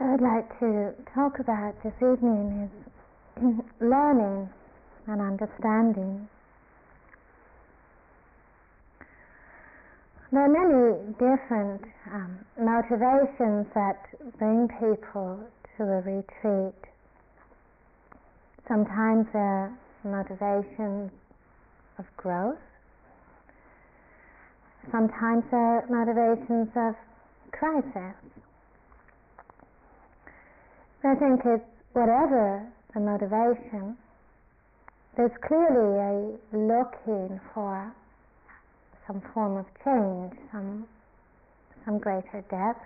I'd like to talk about this evening is learning and understanding. There are many different um, motivations that bring people to a retreat. Sometimes they're motivations of growth. Sometimes they're motivations of crisis. I think it's whatever the motivation, there's clearly a looking for some form of change, some, some greater depth,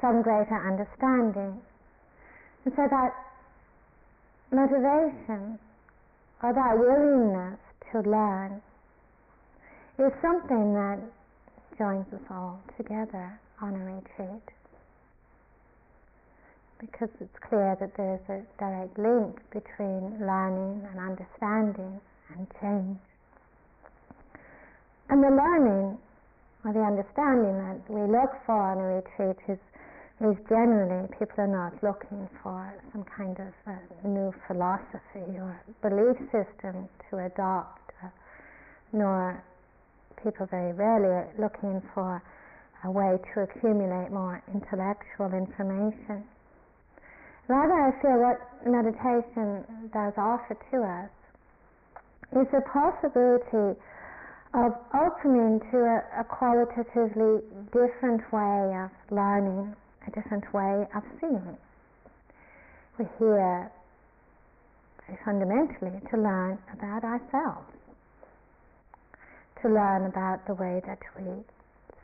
some greater understanding. And so that motivation or that willingness to learn is something that joins us all together on a retreat because it's clear that there's a direct link between learning and understanding and change. And the learning or the understanding that we look for on a retreat is, is generally people are not looking for some kind of new philosophy or belief system to adopt, uh, nor people very rarely are looking for a way to accumulate more intellectual information. Rather, I feel what meditation does offer to us is the possibility of opening to a, a qualitatively different way of learning, a different way of seeing. We're here fundamentally to learn about ourselves, to learn about the way that we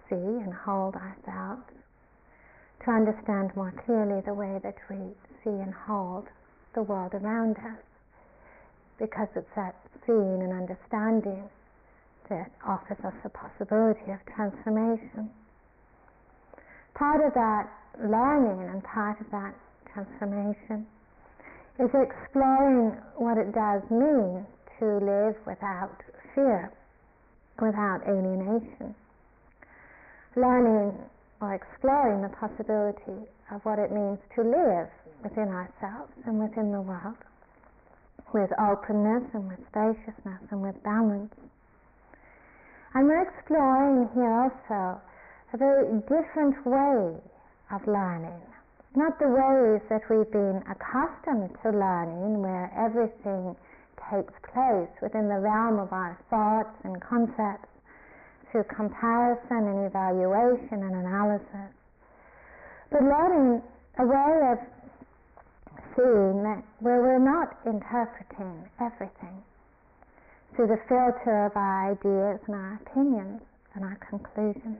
see and hold ourselves, to understand more clearly the way that we see and hold the world around us. Because it's that seeing and understanding that offers us the possibility of transformation. Part of that learning and part of that transformation is exploring what it does mean to live without fear, without alienation. Learning or exploring the possibility of what it means to live within ourselves and within the world with openness and with spaciousness and with balance. And we're exploring here also a very different way of learning. Not the ways that we've been accustomed to learning, where everything takes place within the realm of our thoughts and concepts through comparison and evaluation and analysis, but learning a way of seeing that where we're not interpreting everything through the filter of our ideas and our opinions and our conclusions.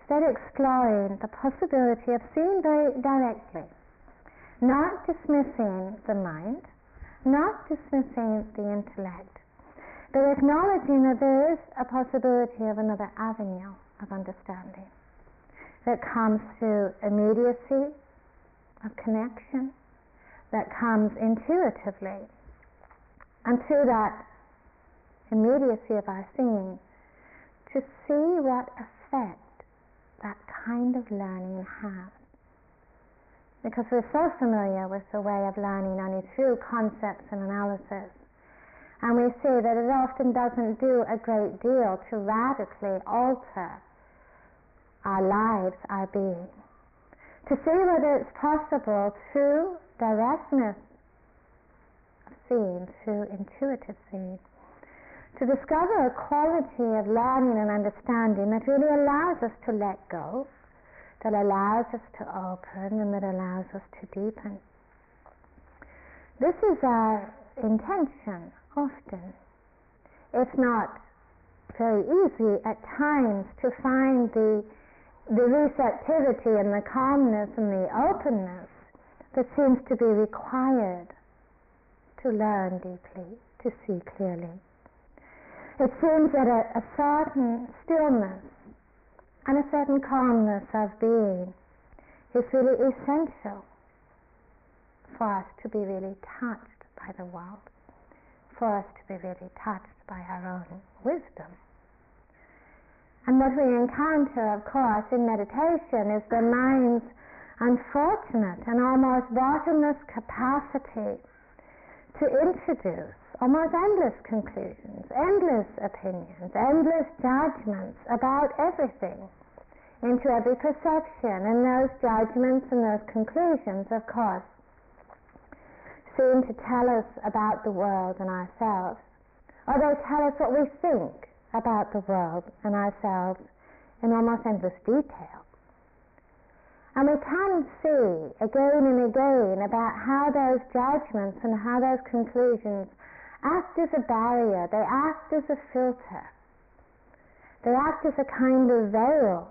Instead, exploring the possibility of seeing very directly, not dismissing the mind, not dismissing the intellect, but acknowledging that there is a possibility of another avenue of understanding that comes through immediacy of connection that comes intuitively. And through that immediacy of our seeing, to see what effect that kind of learning has. Because we're so familiar with the way of learning only through concepts and analysis. And we see that it often doesn't do a great deal to radically alter our lives, our being to see whether it's possible through directness of seeing, through intuitive seeing, to discover a quality of learning and understanding that really allows us to let go, that allows us to open, and that allows us to deepen. This is our intention often. It's not very easy at times to find the the receptivity and the calmness and the openness that seems to be required to learn deeply, to see clearly. It seems that a, a certain stillness and a certain calmness of being is really essential for us to be really touched by the world, for us to be really touched by our own wisdom. And what we encounter, of course, in meditation is the mind's unfortunate and almost bottomless capacity to introduce almost endless conclusions, endless opinions, endless judgments about everything into every perception. And those judgments and those conclusions, of course, seem to tell us about the world and ourselves, or they tell us what we think about the world and ourselves in almost endless detail. And we can see again and again about how those judgments and how those conclusions act as a barrier, they act as a filter, they act as a kind of veil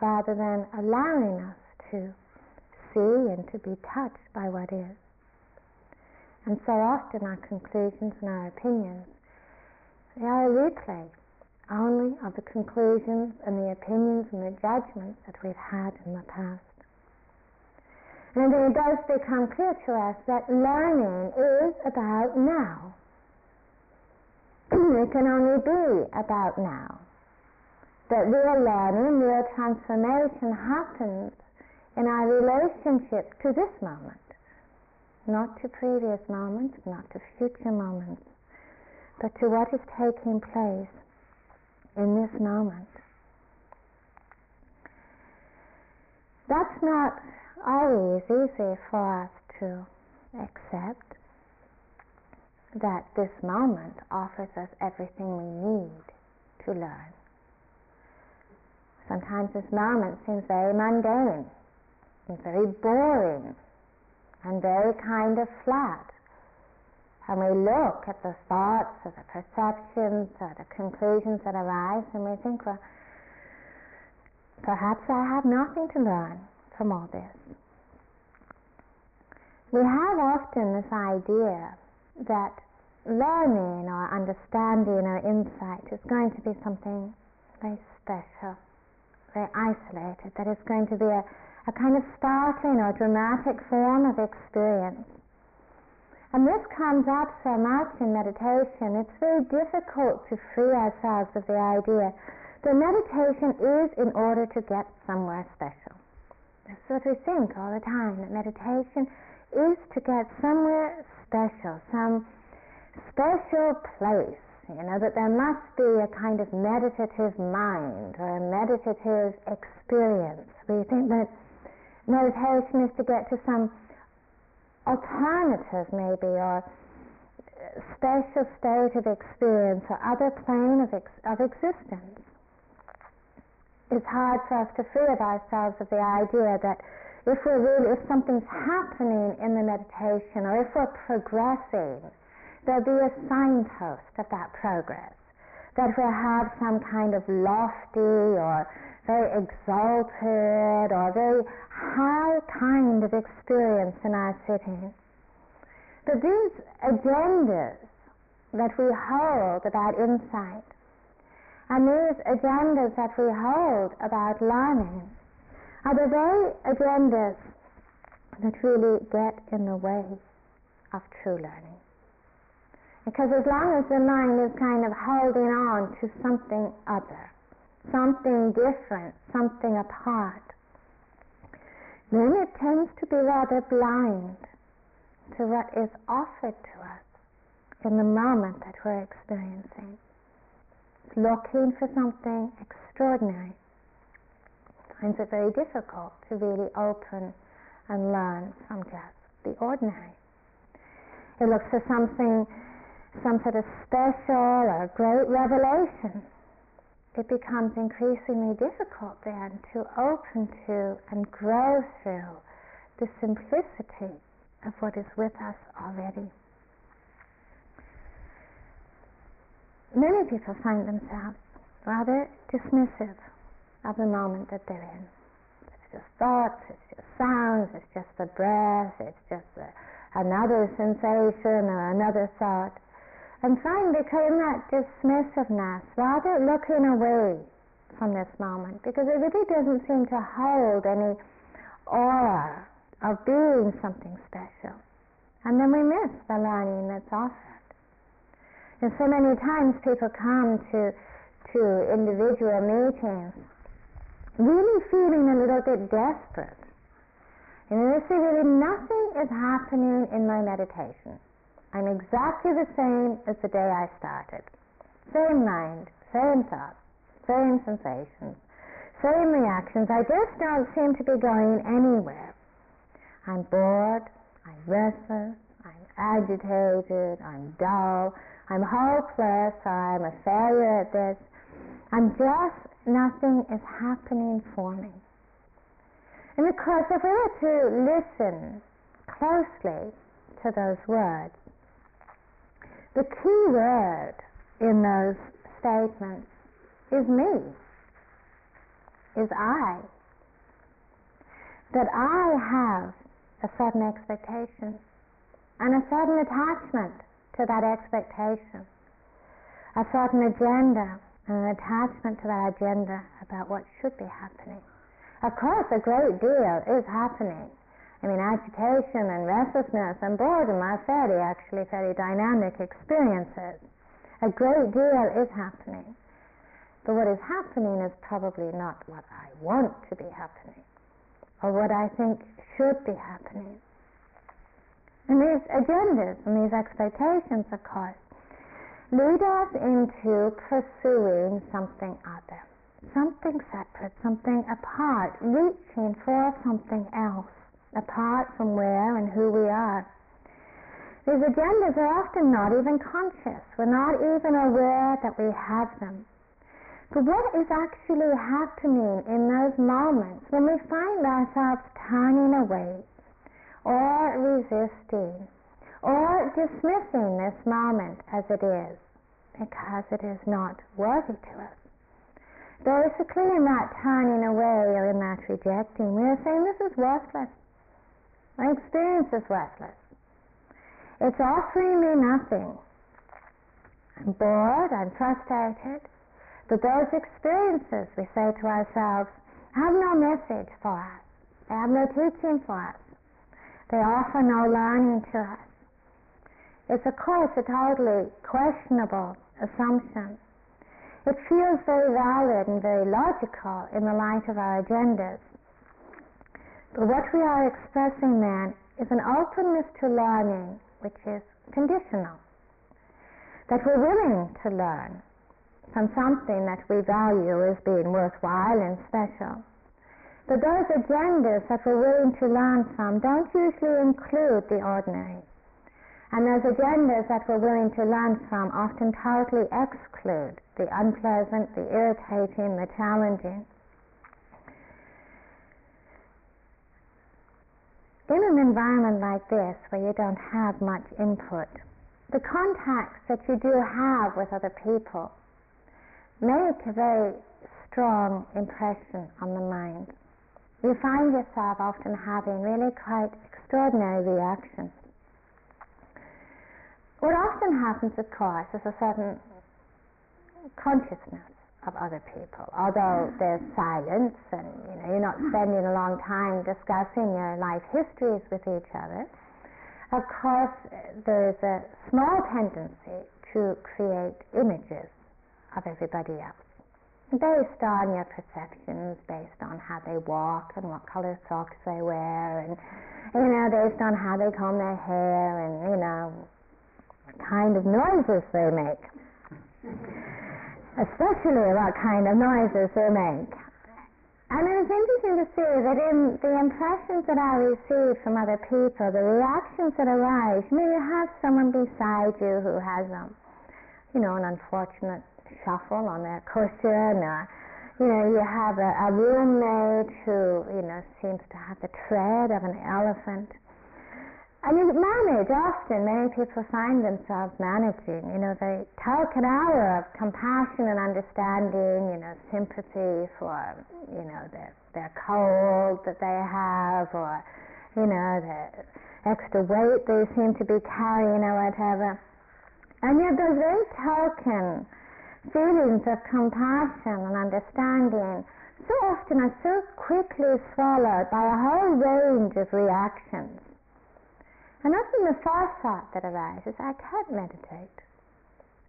rather than allowing us to see and to be touched by what is. And so often our conclusions and our opinions, they are a replay only of the conclusions and the opinions and the judgments that we've had in the past. And then it does become clear to us that learning is about now. it can only be about now. That real learning, real transformation happens in our relationship to this moment not to previous moments, not to future moments, but to what is taking place in this moment. That's not always easy for us to accept that this moment offers us everything we need to learn. Sometimes this moment seems very mundane and very boring and very kind of flat. And we look at the thoughts or the perceptions or the conclusions that arise and we think, well, perhaps I have nothing to learn from all this. We have often this idea that learning or understanding or insight is going to be something very special, very isolated, that it's going to be a a kind of startling or dramatic form of experience. And this comes up so much in meditation, it's very difficult to free ourselves of the idea that meditation is in order to get somewhere special. That's what we think all the time, that meditation is to get somewhere special, some special place, you know, that there must be a kind of meditative mind or a meditative experience. We think that meditation is to get to some alternative maybe or uh, special state of experience or other plane of, ex- of existence. It's hard for us to free of ourselves of the idea that if we're really, if something's happening in the meditation or if we're progressing, there'll be a signpost of that progress. That we'll have some kind of lofty or very exalted or very high kind of experience in our sitting. But these agendas that we hold about insight and these agendas that we hold about learning are the very agendas that really get in the way of true learning. Because as long as the mind is kind of holding on to something other, something different, something apart, then it tends to be rather blind to what is offered to us in the moment that we're experiencing. Looking for something extraordinary. Finds it very difficult to really open and learn from just the ordinary. It looks for something, some sort of special or great revelation it becomes increasingly difficult then to open to and grow through the simplicity of what is with us already. Many people find themselves rather dismissive of the moment that they're in. It's just thoughts, it's just sounds, it's just the breath, it's just a, another sensation or another thought and became that dismissiveness, rather looking away from this moment, because it really doesn't seem to hold any aura of being something special. And then we miss the learning that's offered. And so many times people come to to individual meetings really feeling a little bit desperate And they say, really nothing is happening in my meditation. I'm exactly the same as the day I started. Same mind, same thoughts, same sensations, same reactions. I just don't seem to be going anywhere. I'm bored, I'm restless, I'm agitated, I'm dull, I'm hopeless, I'm a failure at this. I'm just, nothing is happening for me. And of course, if we were to listen closely to those words, the key word in those statements is me, is I. That I have a certain expectation and a certain attachment to that expectation, a certain agenda and an attachment to that agenda about what should be happening. Of course, a great deal is happening. I mean, agitation and restlessness and boredom are very, actually, very dynamic experiences. A great deal is happening. But what is happening is probably not what I want to be happening or what I think should be happening. And these agendas and these expectations, of course, lead us into pursuing something other something separate, something apart, reaching for something else, apart from where and who we are. These agendas are often not even conscious. We're not even aware that we have them. But what is actually happening in those moments when we find ourselves turning away or resisting or dismissing this moment as it is because it is not worthy to us? Basically, in that turning away or in that rejecting, we are saying this is worthless. My experience is worthless. It's offering me nothing. I'm bored, I'm frustrated. But those experiences, we say to ourselves, have no message for us. They have no teaching for us. They offer no learning to us. It's, of course, a totally questionable assumption it feels very valid and very logical in the light of our agendas. But what we are expressing then is an openness to learning which is conditional. That we're willing to learn from something that we value as being worthwhile and special. But those agendas that we're willing to learn from don't usually include the ordinary. And those agendas that we're willing to learn from often totally exclude the unpleasant, the irritating, the challenging. In an environment like this, where you don't have much input, the contacts that you do have with other people make a very strong impression on the mind. You find yourself often having really quite extraordinary reactions what often happens, of course, is a certain consciousness of other people. Although mm. there's silence and you know, you're not spending a long time discussing your life histories with each other, of course there's a small tendency to create images of everybody else based on your perceptions, based on how they walk and what color socks they wear, and you know, based on how they comb their hair, and you know, kind of noises they make, especially what kind of noises they make. And it's interesting to see that in the impressions that I receive from other people, the reactions that arise, you know, you have someone beside you who has, um, you know, an unfortunate shuffle on their cushion, or, you know, you have a, a roommate who, you know, seems to have the tread of an elephant and you manage often, many people find themselves managing. You know, they take an hour of compassion and understanding, you know, sympathy for, you know, their, their cold that they have or, you know, the extra weight they seem to be carrying or whatever. And yet those very token feelings of compassion and understanding so often are so quickly swallowed by a whole range of reactions and often the first thought that arises, I can't meditate.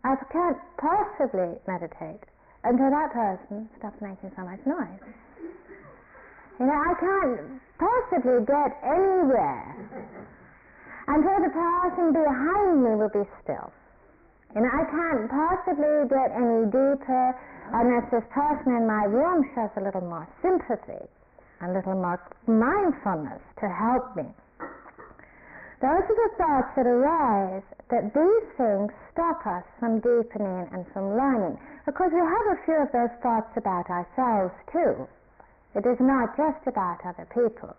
I can't possibly meditate until that person stops making so much noise. You know, I can't possibly get anywhere until the person behind me will be still. You know, I can't possibly get any deeper unless this person in my room shows a little more sympathy, a little more mindfulness to help me. Those are the thoughts that arise that these things stop us from deepening and from learning. Because we have a few of those thoughts about ourselves too. It is not just about other people.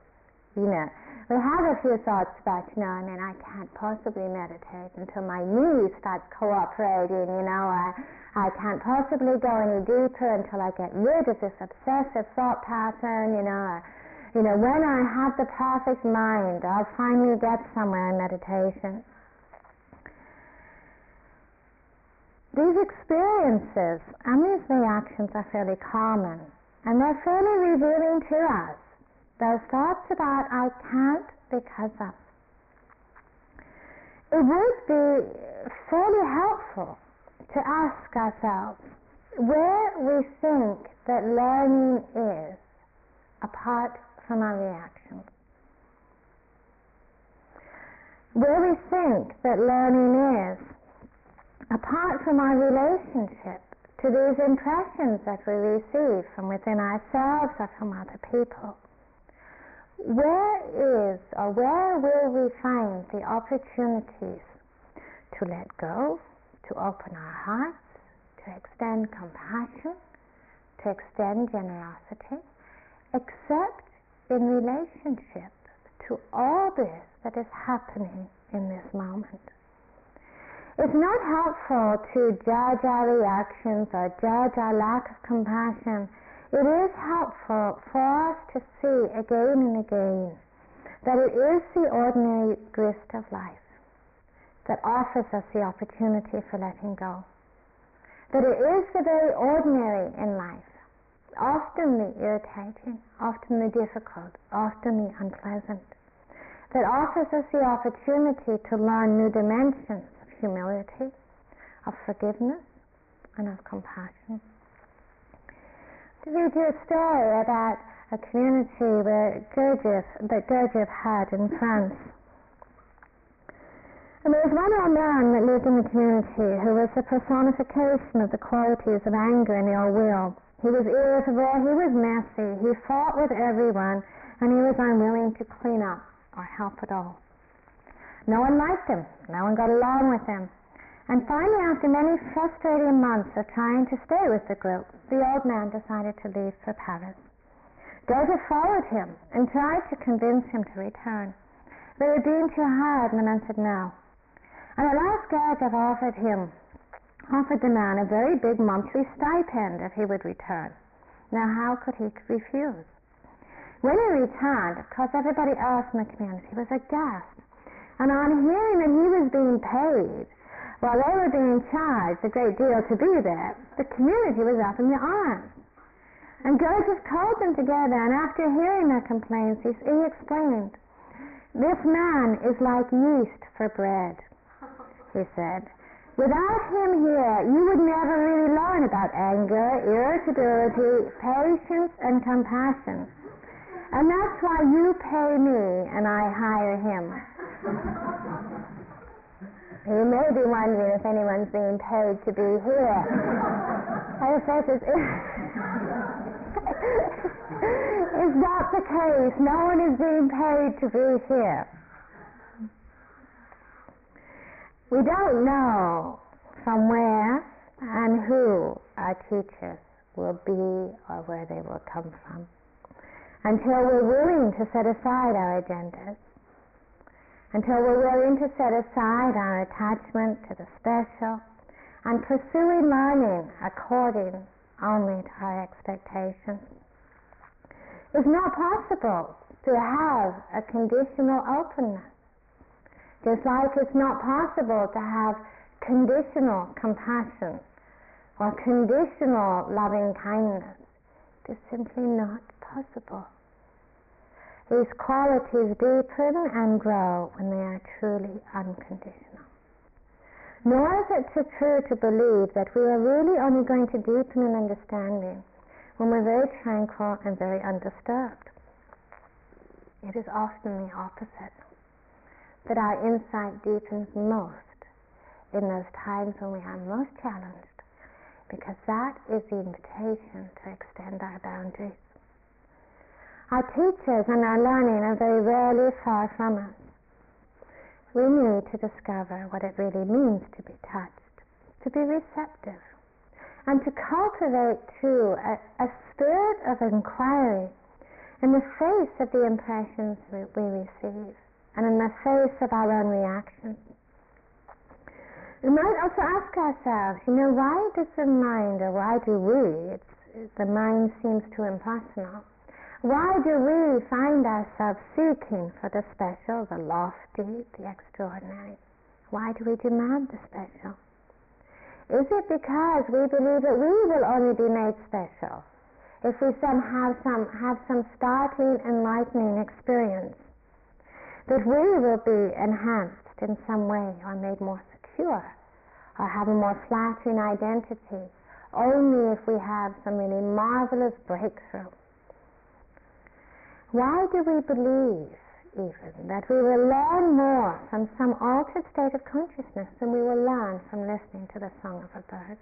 You know, we have a few thoughts about, you know, I mean, I can't possibly meditate until my knees start cooperating, you know, I, I can't possibly go any deeper until I get rid of this obsessive thought pattern, you know. You know, when I have the perfect mind, I'll finally get somewhere in meditation. These experiences and these reactions are fairly common and they're fairly revealing to us. Those thoughts about I can't because of. It would be fairly helpful to ask ourselves where we think that learning is apart from our reactions. Where we think that learning is apart from our relationship to these impressions that we receive from within ourselves or from other people. Where is or where will we find the opportunities to let go, to open our hearts, to extend compassion, to extend generosity, except in relationship to all this that is happening in this moment? It's not helpful to judge our reactions or judge our lack of compassion. It is helpful for us to see again and again that it is the ordinary grist of life that offers us the opportunity for letting go. That it is the very ordinary in life, often irritating, often the difficult, often the unpleasant, that offers us the opportunity to learn new dimensions of humility, of forgiveness, and of compassion. Read you a story about a community where Gurdjieff, that Gurdjieff had in France. And there was one old man that lived in the community who was the personification of the qualities of anger and ill will. He was irritable, he was messy, he fought with everyone, and he was unwilling to clean up or help at all. No one liked him. No one got along with him. And finally, after many frustrating months of trying to stay with the group, the old man decided to leave for Paris. Gurdjieff followed him and tried to convince him to return. They were being too hard, and the man said no. And at last Gurdjieff offered him, offered the man a very big monthly stipend if he would return. Now how could he refuse? When he returned, of course everybody else in the community was aghast. And on hearing that he was being paid, while they were being charged a great deal to be there, the community was up in the arms. And Joseph called them together, and after hearing their complaints, he, he explained, This man is like yeast for bread, he said. Without him here, you would never really learn about anger, irritability, patience, and compassion. And that's why you pay me and I hire him. You may be wondering if anyone's being paid to be here. I said it's, it's not the case. No one is being paid to be here. We don't know from where and who our teachers will be or where they will come from until we're willing to set aside our agendas until we're willing to set aside our attachment to the special and pursuing learning according only to our expectations. It's not possible to have a conditional openness. Just like it's not possible to have conditional compassion or conditional loving kindness. It's simply not possible. These qualities deepen and grow when they are truly unconditional. Nor is it so true to believe that we are really only going to deepen in understanding when we're very tranquil and very undisturbed. It is often the opposite. That our insight deepens most in those times when we are most challenged, because that is the invitation to extend our boundaries. Our teachers and our learning are very rarely far from us. We need to discover what it really means to be touched, to be receptive, and to cultivate too a, a spirit of inquiry in the face of the impressions we, we receive and in the face of our own reaction. We might also ask ourselves, you know, why does the mind, or why do we, the mind seems too impersonal, why do we find ourselves seeking for the special, the lofty, the extraordinary? Why do we demand the special? Is it because we believe that we will only be made special if we somehow some, have some startling, enlightening experience, that we will be enhanced in some way or made more secure or have a more flattering identity only if we have some really marvelous breakthrough. Why do we believe even that we will learn more from some altered state of consciousness than we will learn from listening to the song of a bird?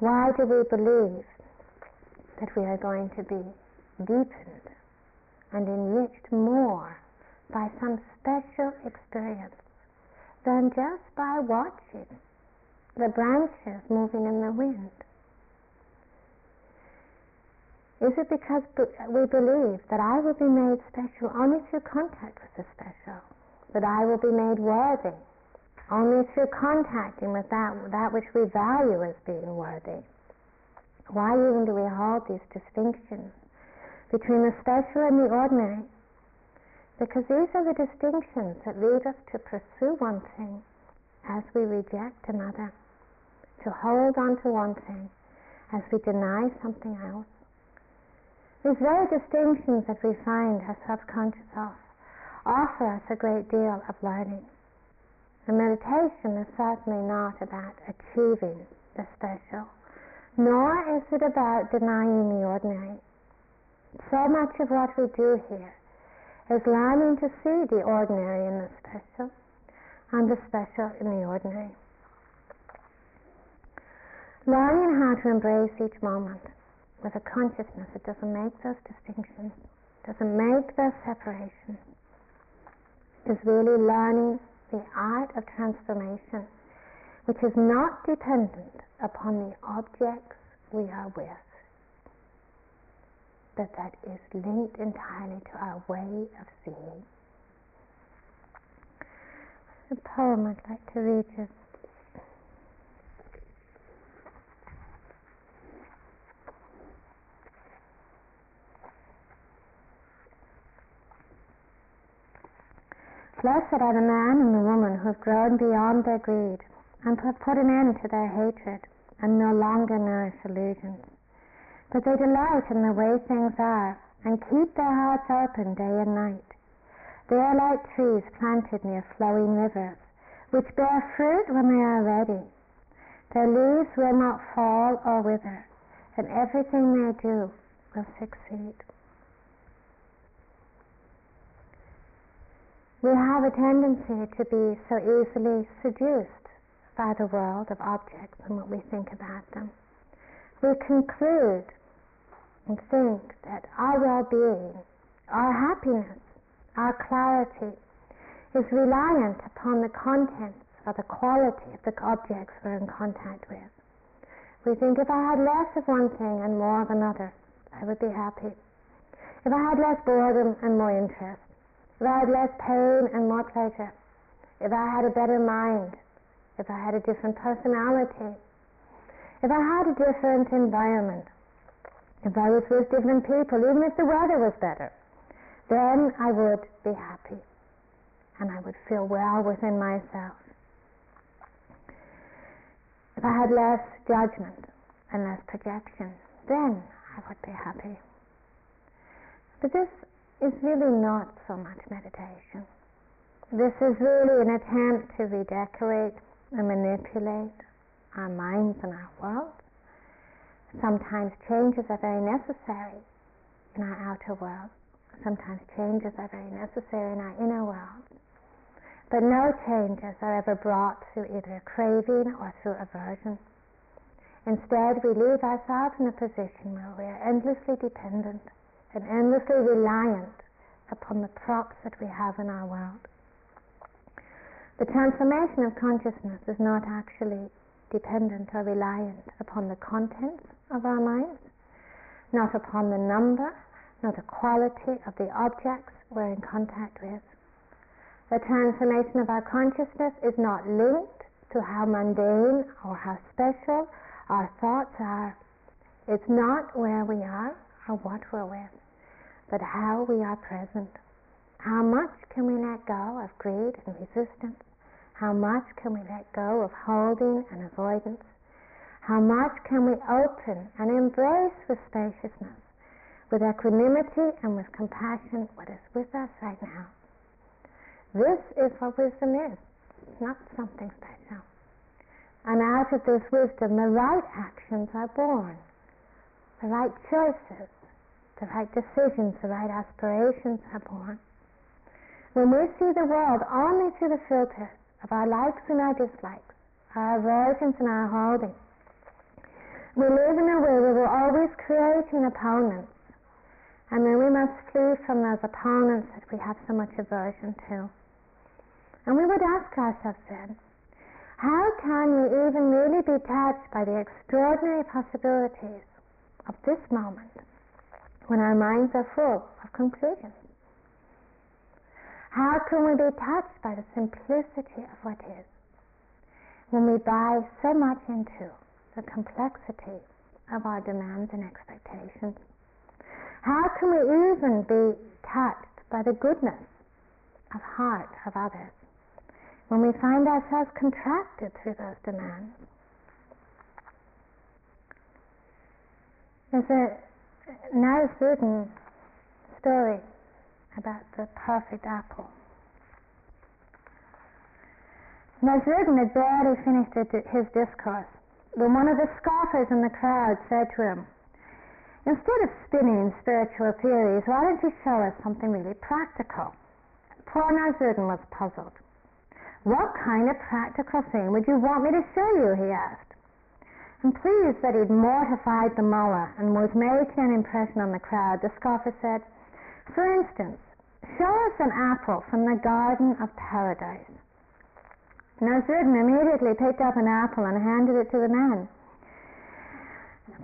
Why do we believe that we are going to be deepened and enriched more by some special experience than just by watching the branches moving in the wind? Is it because we believe that I will be made special only through contact with the special? That I will be made worthy only through contacting with that, that which we value as being worthy. Why even do we hold these distinctions between the special and the ordinary? Because these are the distinctions that lead us to pursue one thing as we reject another, to hold on to one thing as we deny something else. These very distinctions that we find ourselves conscious of offer us a great deal of learning. Meditation is certainly not about achieving the special, nor is it about denying the ordinary. So much of what we do here is learning to see the ordinary in the special and the special in the ordinary. Learning how to embrace each moment with a consciousness that doesn't make those distinctions, doesn't make those separations, is really learning the art of transformation, which is not dependent upon the objects we are with, but that is linked entirely to our way of seeing. A poem I'd like to read you. Blessed are the man and the woman who have grown beyond their greed and have put an end to their hatred and no longer nourish illusions. But they delight in the way things are and keep their hearts open day and night. They are like trees planted near flowing rivers, which bear fruit when they are ready. Their leaves will not fall or wither, and everything they do will succeed. we have a tendency to be so easily seduced by the world of objects and what we think about them. We conclude and think that our well-being, our happiness, our clarity is reliant upon the contents or the quality of the objects we're in contact with. We think if I had less of one thing and more of another, I would be happy. If I had less boredom and more interest, if I had less pain and more pleasure, if I had a better mind, if I had a different personality, if I had a different environment, if I was with different people, even if the weather was better, then I would be happy and I would feel well within myself. If I had less judgment and less projection, then I would be happy. But this is really not so much meditation. This is really an attempt to redecorate and manipulate our minds and our world. Sometimes changes are very necessary in our outer world. Sometimes changes are very necessary in our inner world. But no changes are ever brought through either craving or through aversion. Instead, we leave ourselves in a position where we are endlessly dependent and endlessly reliant upon the props that we have in our world. The transformation of consciousness is not actually dependent or reliant upon the contents of our minds, not upon the number, nor the quality of the objects we're in contact with. The transformation of our consciousness is not linked to how mundane or how special our thoughts are. It's not where we are or what we're with, but how we are present. How much can we let go of greed and resistance? How much can we let go of holding and avoidance? How much can we open and embrace with spaciousness, with equanimity and with compassion what is with us right now? This is what wisdom is, not something special. And out of this wisdom, the right actions are born, the right choices, the right decisions, the right aspirations are born. When we see the world only through the filters of our likes and our dislikes, our aversions and our holdings, we live in a way where we're always creating opponents. And then we must flee from those opponents that we have so much aversion to. And we would ask ourselves then, how can we even really be touched by the extraordinary possibilities of this moment when our minds are full of conclusions? How can we be touched by the simplicity of what is when we buy so much into the complexity of our demands and expectations? How can we even be touched by the goodness of heart of others? when we find ourselves contracted through those demands. There's a Nasrudin story about the perfect apple. Nasrudin had barely finished his discourse when one of the scoffers in the crowd said to him, Instead of spinning spiritual theories, why don't you show us something really practical? Poor Nasrudin was puzzled. What kind of practical thing would you want me to show you? he asked. And pleased that he'd mortified the mullah and was making an impression on the crowd, the scoffer said, For instance, show us an apple from the Garden of Paradise. Nasruddin immediately picked up an apple and handed it to the man.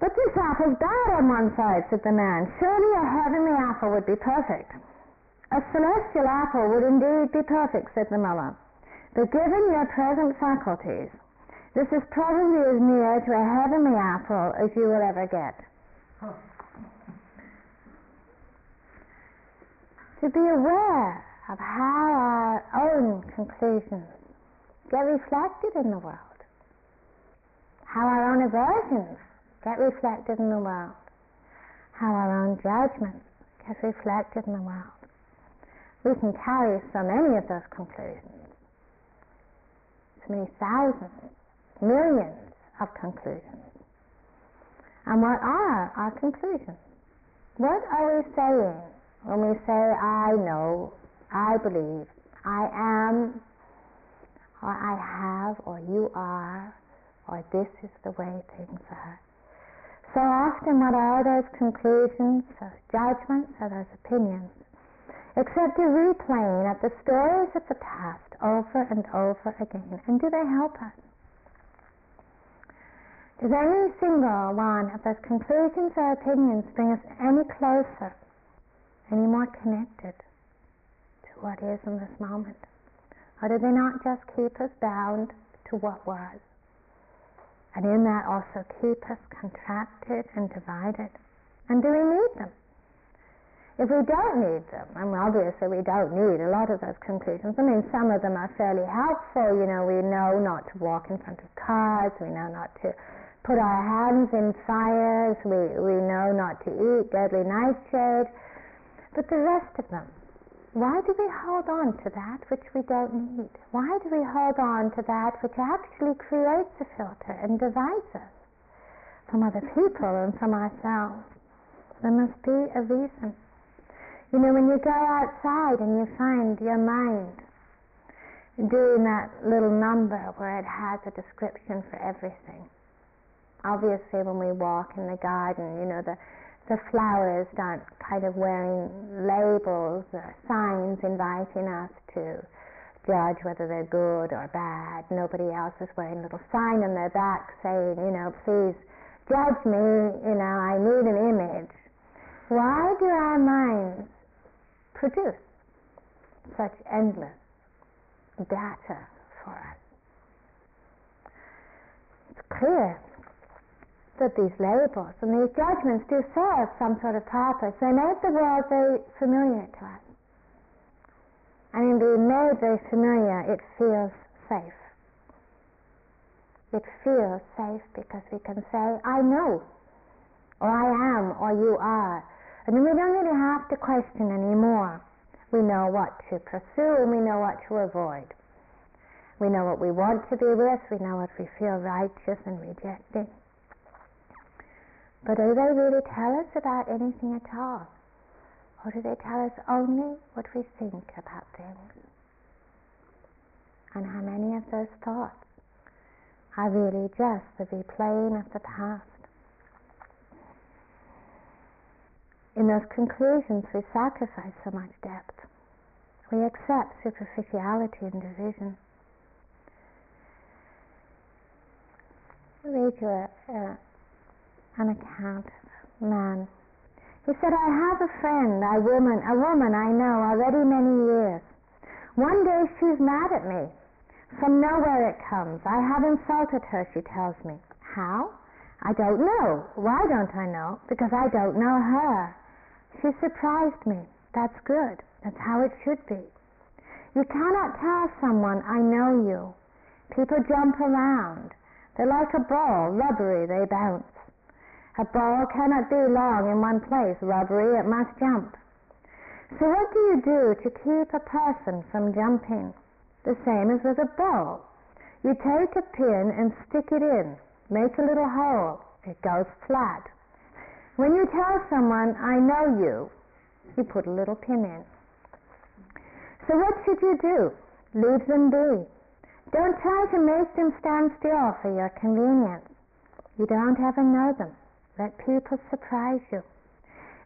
But this apple's bad on one side, said the man. Surely a heavenly apple would be perfect. A celestial apple would indeed be perfect, said the mullah. But given your present faculties, this is probably as near to a heavenly apple as you will ever get. To be aware of how our own conclusions get reflected in the world, how our own aversions get reflected in the world, how our own judgments get reflected in the world. We can carry so many of those conclusions so many thousands, millions of conclusions. And what are our conclusions? What are we saying when we say, I know, I believe, I am, or I have, or you are, or this is the way things are? So often, what are those conclusions, those judgments, or those opinions? Except a replaying of the stories of the past over and over again. And do they help us? Does any single one of those conclusions or opinions bring us any closer, any more connected to what is in this moment? Or do they not just keep us bound to what was? And in that also keep us contracted and divided? And do we need them? If we don't need them, and obviously we don't need a lot of those conclusions. I mean, some of them are fairly helpful. You know, we know not to walk in front of cars. We know not to put our hands in fires. We we know not to eat deadly nightshade. But the rest of them, why do we hold on to that which we don't need? Why do we hold on to that which actually creates a filter and divides us from other people and from ourselves? There must be a reason. You know, when you go outside and you find your mind doing that little number where it has a description for everything. Obviously, when we walk in the garden, you know, the, the flowers aren't kind of wearing labels or signs inviting us to judge whether they're good or bad. Nobody else is wearing a little sign on their back saying, you know, please judge me, you know, I need an image. Why do our minds produce such endless data for us? It's clear that these labels and these judgments do serve some sort of purpose. They make the world very familiar to us. And in being made very familiar, it feels safe. It feels safe because we can say, I know, or I am, or you are. And then we don't really have to question anymore. We know what to pursue and we know what to avoid. We know what we want to be with, we know what we feel righteous and rejecting. But do they really tell us about anything at all? Or do they tell us only what we think about things? And how many of those thoughts are really just the replaying of the past? In those conclusions, we sacrifice so much depth. We accept superficiality and division. read a, an account of man. He said, I have a friend, a woman, a woman I know already many years. One day she's mad at me. From nowhere it comes. I have insulted her, she tells me. How? I don't know. Why don't I know? Because I don't know her. She surprised me. That's good. That's how it should be. You cannot tell someone, I know you. People jump around. They're like a ball, rubbery, they bounce. A ball cannot be long in one place, rubbery, it must jump. So what do you do to keep a person from jumping? The same as with a ball. You take a pin and stick it in, make a little hole, it goes flat. When you tell someone, I know you, you put a little pin in. So what should you do? Leave them be. Don't try to make them stand still for your convenience. You don't ever know them. Let people surprise you.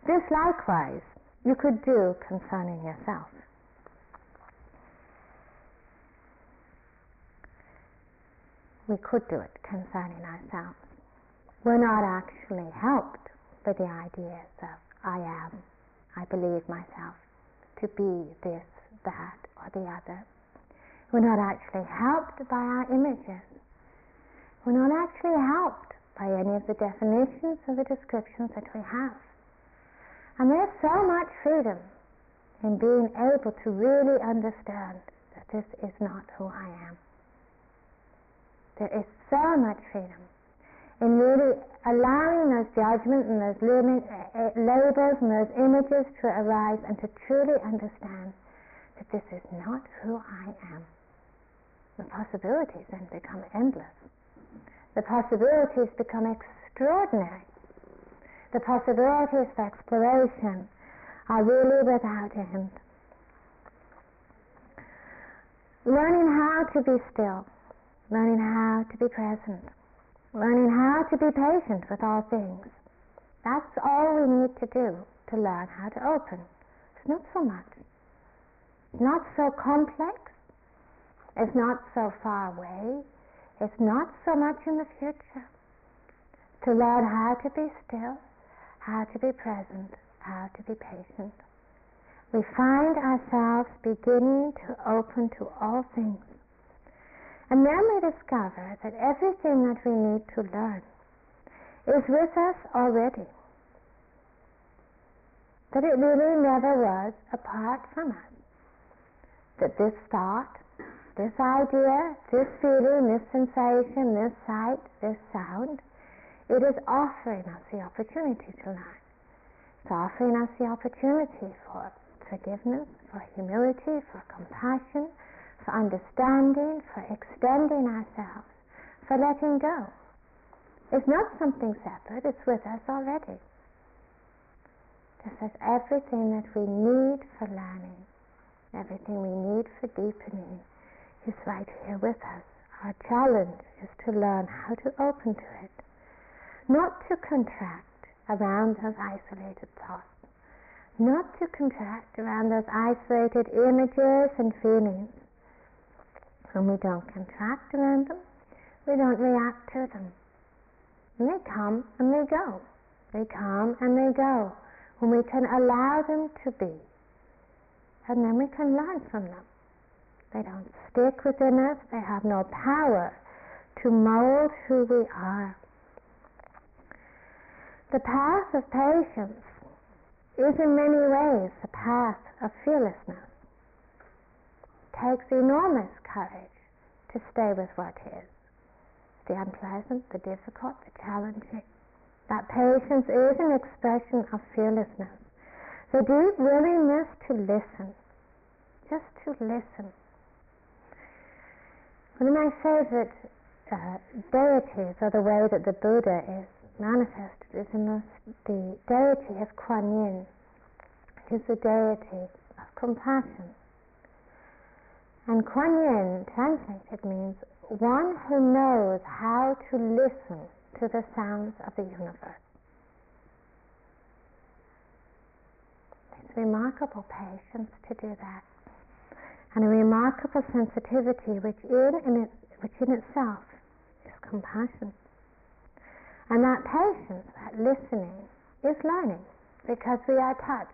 This likewise you could do concerning yourself. We could do it concerning ourselves. We're not actually helped by the ideas of I am, I believe myself to be this, that, or the other. We're not actually helped by our images. We're not actually helped by any of the definitions or the descriptions that we have. And there's so much freedom in being able to really understand that this is not who I am. There is so much freedom in really allowing those judgments and those limit, uh, labels and those images to arise and to truly understand that this is not who I am. The possibilities then become endless. The possibilities become extraordinary. The possibilities for exploration are really without end. Learning how to be still, learning how to be present, learning how to be patient with all things. That's all we need to do to learn how to open. It's not so much. It's not so complex. It's not so far away. It's not so much in the future. To learn how to be still, how to be present, how to be patient. We find ourselves beginning to open to all things and then we discover that everything that we need to learn is with us already. That it really never was apart from us. That this thought, this idea, this feeling, this sensation, this sight, this sound, it is offering us the opportunity to learn. It's offering us the opportunity for forgiveness, for humility, for compassion, for understanding, for extending ourselves, for letting go. It's not something separate, it's with us already. Just as everything that we need for learning, everything we need for deepening is right here with us. Our challenge is to learn how to open to it, not to contract around those isolated thoughts, not to contract around those isolated images and feelings. When we don't contract around them, we don't react to them. And they come and they go. They come and they go. When we can allow them to be, and then we can learn from them. They don't stick within us, they have no power to mold who we are. The path of patience is in many ways the path of fearlessness. It takes enormous courage to stay with what is the unpleasant, the difficult, the challenging. That patience is an expression of fearlessness. The deep willingness to listen, just to listen. One of my favorite uh, deities, are the way that the Buddha is manifested, is in the, the deity of Kuan Yin. It is the deity of compassion. And Kuan Yin, translated, means one who knows how to listen to the sounds of the universe. It's remarkable patience to do that, and a remarkable sensitivity, which in, in which in itself is compassion. And that patience, that listening, is learning because we are touched.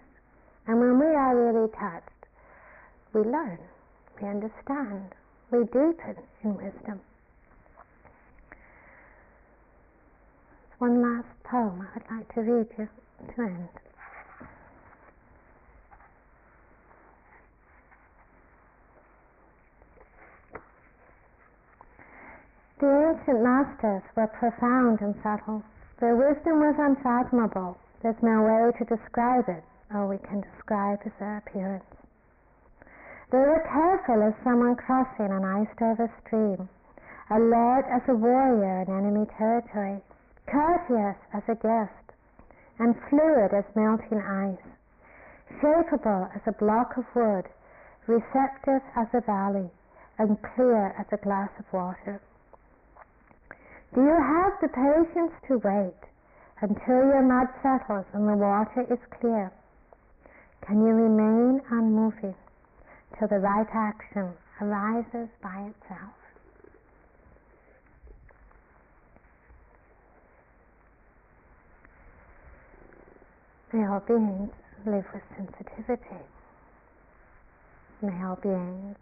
And when we are really touched, we learn, we understand, we deepen in wisdom. One last poem I would like to read you to end. The ancient masters were profound and subtle. Their wisdom was unfathomable. There's no way to describe it. All we can describe is their appearance. They were careful as someone crossing an iced-over stream, alert as a warrior in enemy territory, courteous as a guest, and fluid as melting ice, shapeable as a block of wood, receptive as a valley, and clear as a glass of water. Do you have the patience to wait until your mud settles and the water is clear? Can you remain unmoving? till the right action arises by itself. May all beings live with sensitivity. May all beings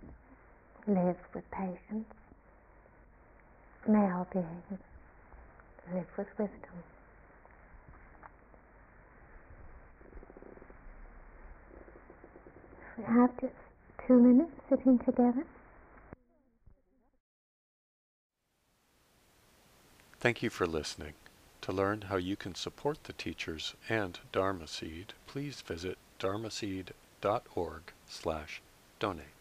live with patience. May all beings live with wisdom. We have just two minutes sitting together. Thank you for listening. To learn how you can support the teachers and Dharma Seed, please visit dharma dharmaseed.org slash donate.